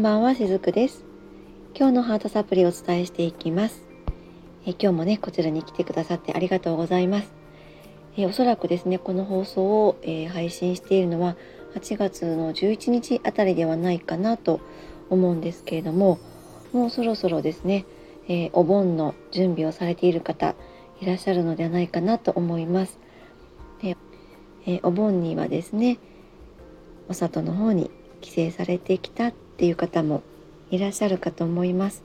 んばんは、しずくです。今日のハートサプリをお伝えしていきます。え今日もね、こちらに来てくださってありがとうございます。えおそらくですね、この放送を、えー、配信しているのは8月の11日あたりではないかなと思うんですけれども、もうそろそろですね、えー、お盆の準備をされている方いらっしゃるのではないかなと思います。でえー、お盆にはですね、お里の方に帰省されてきたっていう方もいらっしゃるかと思います。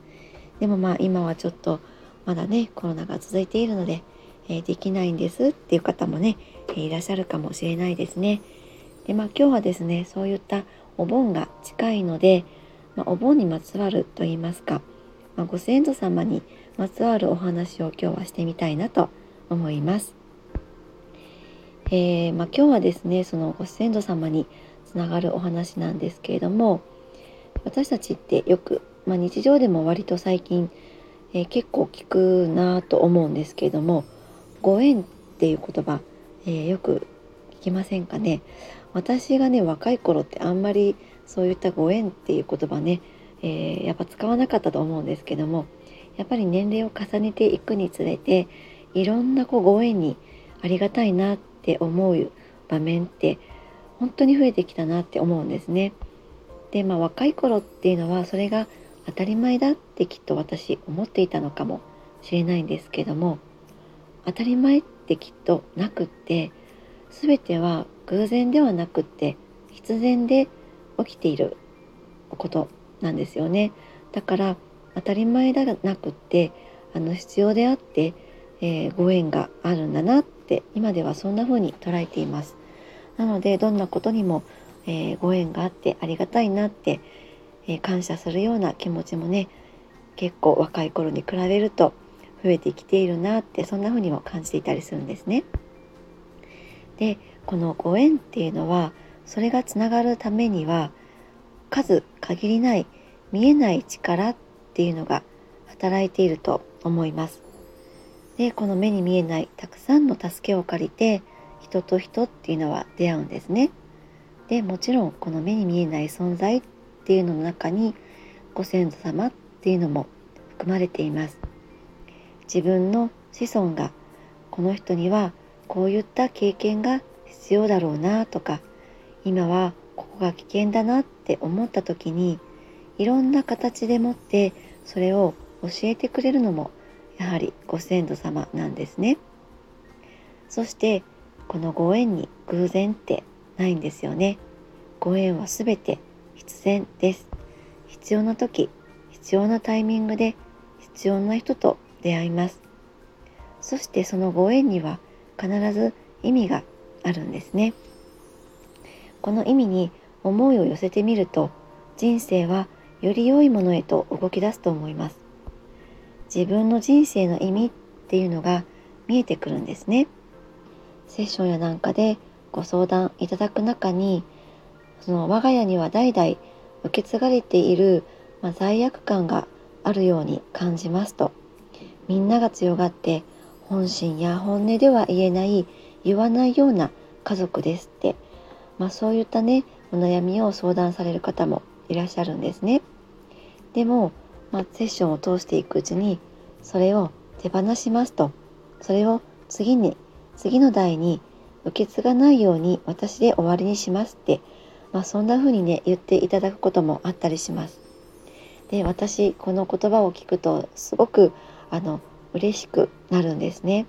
でもまあ今はちょっとまだねコロナが続いているので、えー、できないんですっていう方もね、えー、いらっしゃるかもしれないですね。でまあ今日はですねそういったお盆が近いので、まあ、お盆にまつわると言いますか、まあ、ご先祖様にまつわるお話を今日はしてみたいなと思います。えー、まあ、今日はですねそのご先祖様につながるお話なんですけれども私たちってよく、まあ、日常でも割と最近、えー、結構聞くなと思うんですけれどもご縁っていう言葉、えー、よく聞きませんかね？私がね若い頃ってあんまりそういったご縁っていう言葉ね、えー、やっぱ使わなかったと思うんですけどもやっぱり年齢を重ねていくにつれていろんなこうご縁にありがたいなって思う場面って本当に増えてきたなって思うんですね。でまあ若い頃っていうのはそれが当たり前だってきっと私思っていたのかもしれないんですけども当たり前ってきっとなくって全ては偶然ではなくって必然で起きていることなんですよね。だから当たり前ではなくってあの必要であって、えー、ご縁があるんだなって今ではそんな風に捉えています。なのでどんなことにもえー、ご縁があってありがたいなって、えー、感謝するような気持ちもね結構若い頃に比べると増えてきているなってそんな風にも感じていたりするんですね。でこのご縁っていうのはそれがつながるためには数限りない見えない力っていうのが働いていると思います。でこの目に見えないたくさんの助けを借りて人と人っていうのは出会うんですね。でもちろんこの目に見えない存在っていうのの中にご先祖様っていうのも含まれています。自分の子孫がこの人にはこういった経験が必要だろうなとか今はここが危険だなって思った時にいろんな形でもってそれを教えてくれるのもやはりご先祖様なんですね。そしてこのご縁に偶然ってないんですよね。ご縁はすべて必然です。必要な時、必要なタイミングで必要な人と出会います。そしてそのご縁には必ず意味があるんですね。この意味に思いを寄せてみると人生はより良いものへと動き出すと思います。自分の人生の意味っていうのが見えてくるんですね。セッションやなんかでご相談いただく中にその我が家には代々受け継がれている、まあ、罪悪感があるように感じますと。みんなが強がって本心や本音では言えない言わないような家族ですって、まあ、そういったねお悩みを相談される方もいらっしゃるんですね。でも、まあ、セッションを通していくうちにそれを手放しますと。それを次に次の代に受け継がないように私で終わりにしますって、まあ、そんな風にね言っていただくこともあったりします。で私この言葉を聞くとすごくあの嬉しくなるんですね。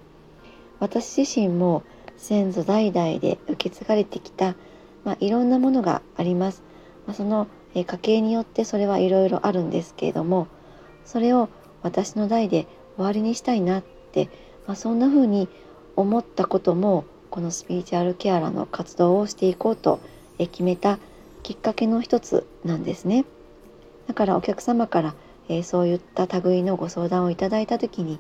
私自身も先祖代々で受け継がれてきた、まあ、いろんなものがあります。まあ、その、え家系によってそれはいろいろあるんですけれどもそれを私の代で終わりにしたいなって、まあ、そんな風に思ったこともこのスピリチュアルケアラーの活動をしていこうと決めたきっかけの一つなんですね。だからお客様から、え、そういった類のご相談をいただいた時に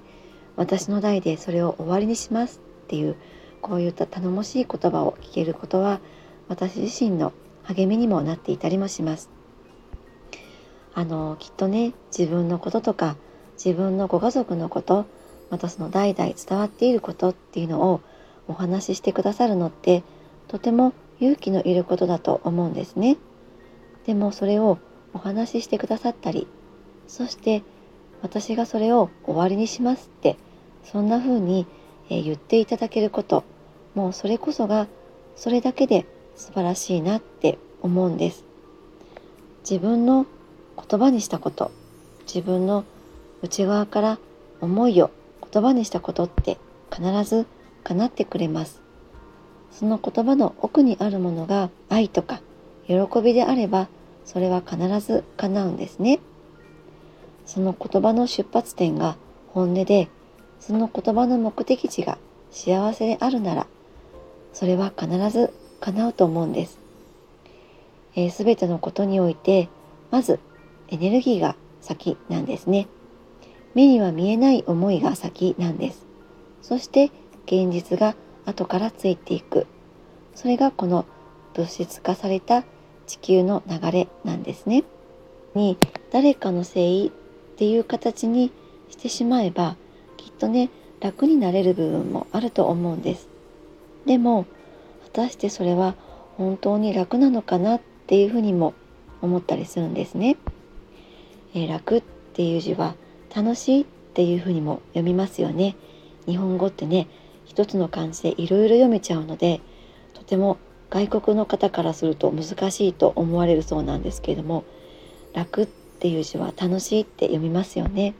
私の代でそれを終わりにしますっていうこういった頼もしい言葉を聞けることは私自身の励みにもなっていたりもします。あのきっとね自分のこととか自分のご家族のことまたその代々伝わっていることっていうのをお話ししてくださるのってとても勇気のいることだと思うんですね。でもそれをお話ししてくださったりそして私がそれを終わりにしますってそんな風に言っていただけることもうそれこそがそれだけで素晴らしいなって思うんです自分の言葉にしたこと自分の内側から思いを言葉にしたことって必ず叶ってくれますその言葉の奥にあるものが愛とか喜びであればそれは必ず叶うんですねその言葉の出発点が本音でその言葉の目的地が幸せであるならそれは必ず叶うと思うんです。す、えー、てのことにおいてまずエネルギーが先なんですね。目には見えない思いが先なんです。そして現実が後からついていく。それがこの物質化された地球の流れなんですね。に誰かのせいっていう形にしてしまえばきっとね楽になれる部分もあると思うんです。でも果たしてそれは本当に楽なのかなっていうふうにも思ったりするんですね。えー、楽っていう字は楽しいっていうふうにも読みますよね。日本語ってね一つの漢字でいろいろ読めちゃうのでとても外国の方からすると難しいと思われるそうなんですけれども楽っていう字は楽しいって読みますよね。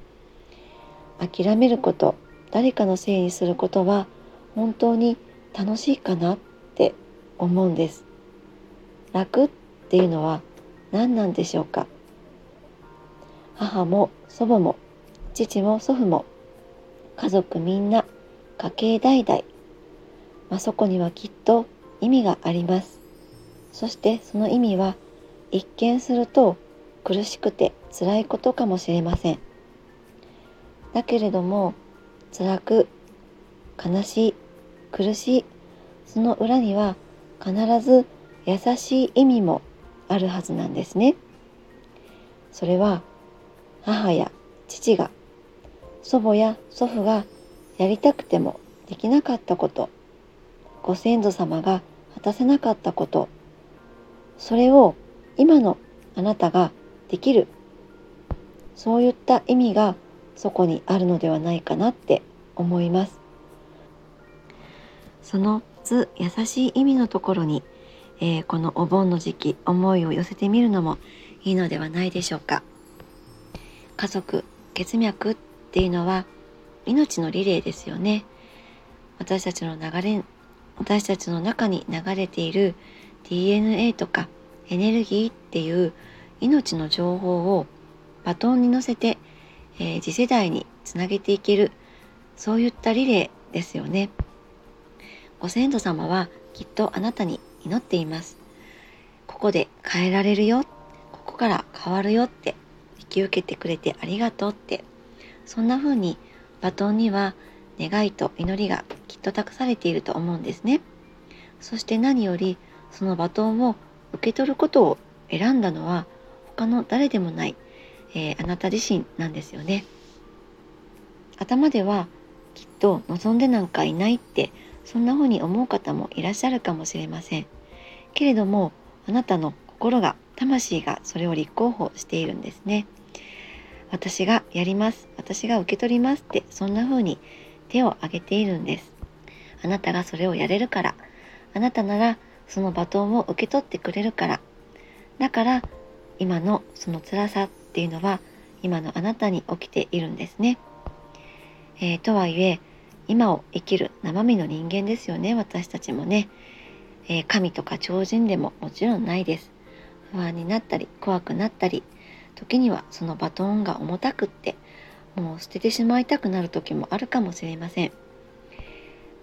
諦めること誰かのせいにすることは本当に楽しいかなって思うんです楽っていうのは何なんでしょうか母も祖母も父も祖父も家族みんな家系代々、まあ、そこにはきっと意味があります。そしてその意味は一見すると苦しくて辛いことかもしれません。だけれども辛く悲しい苦しいその裏には必ず優しい意味もあるはずなんですね。それは母や父が祖母や祖父がやりたくてもできなかったこと。ご先祖様が果たせなかったこと。それを今のあなたができる。そういった意味がそこにあるのではないかなって思います。そのつ優しい意味のところに、えー、このお盆の時期思いを寄せてみるのもいいのではないでしょうか。家族血脈っていうのは命のリレーですよね私たちの流れ私たちの中に流れている DNA とかエネルギーっていう命の情報をバトンに乗せて、えー、次世代につなげていけるそういったリレーですよね。ご先祖様はきっとあなたに祈っています。ここで変えられるよ。ここから変わるよって引き受けてくれてありがとうって。そんな風にバトンには願いと祈りがきっと託されていると思うんですね。そして何よりそのバトンを受け取ることを選んだのは他の誰でもない、えー、あなた自身なんですよね。頭ではきっと望んでなんかいないってそんな風に思う方もいらっしゃるかもしれません。けれどもあなたの心が魂がそれを立候補しているんですね。私がやります。私が受け取りますってそんな風に手を挙げているんです。あなたがそれをやれるから。あなたならそのバトンを受け取ってくれるから。だから今のその辛さっていうのは今のあなたに起きているんですね。えー、とはいえ今を生きる生身の人間ですよね私たちもね、えー、神とか超人でももちろんないです不安になったり怖くなったり時にはそのバトンが重たくってもう捨ててしまいたくなる時もあるかもしれません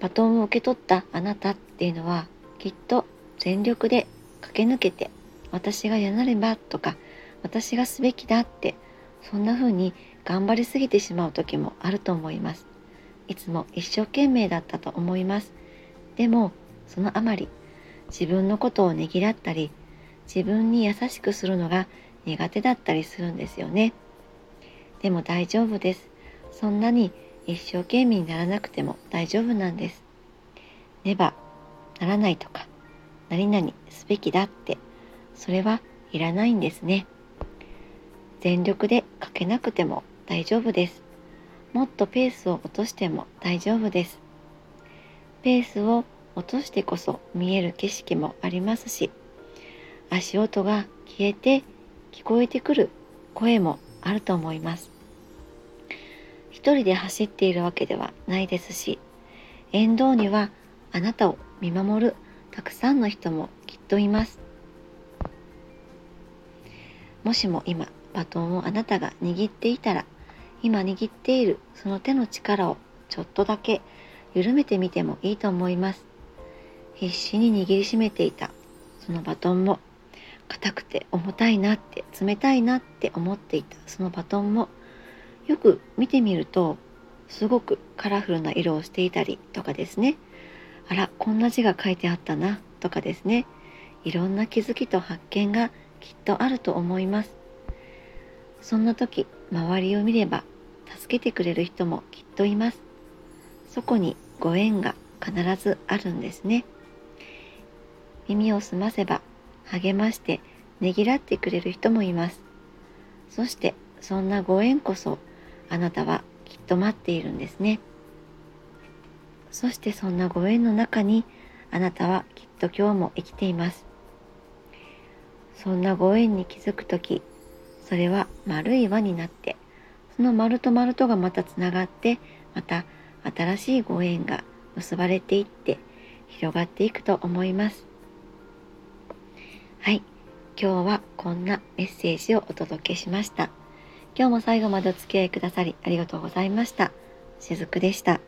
バトンを受け取ったあなたっていうのはきっと全力で駆け抜けて私がやらねばとか私がすべきだってそんな風に頑張りすぎてしまう時もあると思いますいつも一生懸命だったと思います。でも、そのあまり、自分のことをねぎらったり、自分に優しくするのが苦手だったりするんですよね。でも大丈夫です。そんなに一生懸命にならなくても大丈夫なんです。ねば、ならないとか、何々すべきだって、それはいらないんですね。全力でかけなくても大丈夫です。もっとペースを落としても大丈夫です。ペースを落としてこそ見える景色もありますし、足音が消えて聞こえてくる声もあると思います。一人で走っているわけではないですし、沿道にはあなたを見守るたくさんの人もきっといます。もしも今バトンをあなたが握っていたら今握っているその手の力をちょっとだけ緩めてみてもいいと思います必死に握りしめていたそのバトンも硬くて重たいなって冷たいなって思っていたそのバトンもよく見てみるとすごくカラフルな色をしていたりとかですね。あらこんな字が書いてあったなとかですね。いろんな気づきと発見がきっとあると思います。そんな時周りを見れば助けてくれる人もきっといます。そこにご縁が必ずあるんですね。耳を澄ませば励ましてねぎらってくれる人もいますそしてそんなご縁こそあなたはきっと待っているんですね。そしてそんなご縁の中にあなたはきっと今日も生きています。そんなご縁に気づく時それは丸い輪になってその丸と丸とがまたつながってまた新しいご縁が結ばれていって広がっていくと思います。はい。今日はこんなメッセージをお届けしました。今日も最後までお付き合いくださりありがとうございました。しずくでした。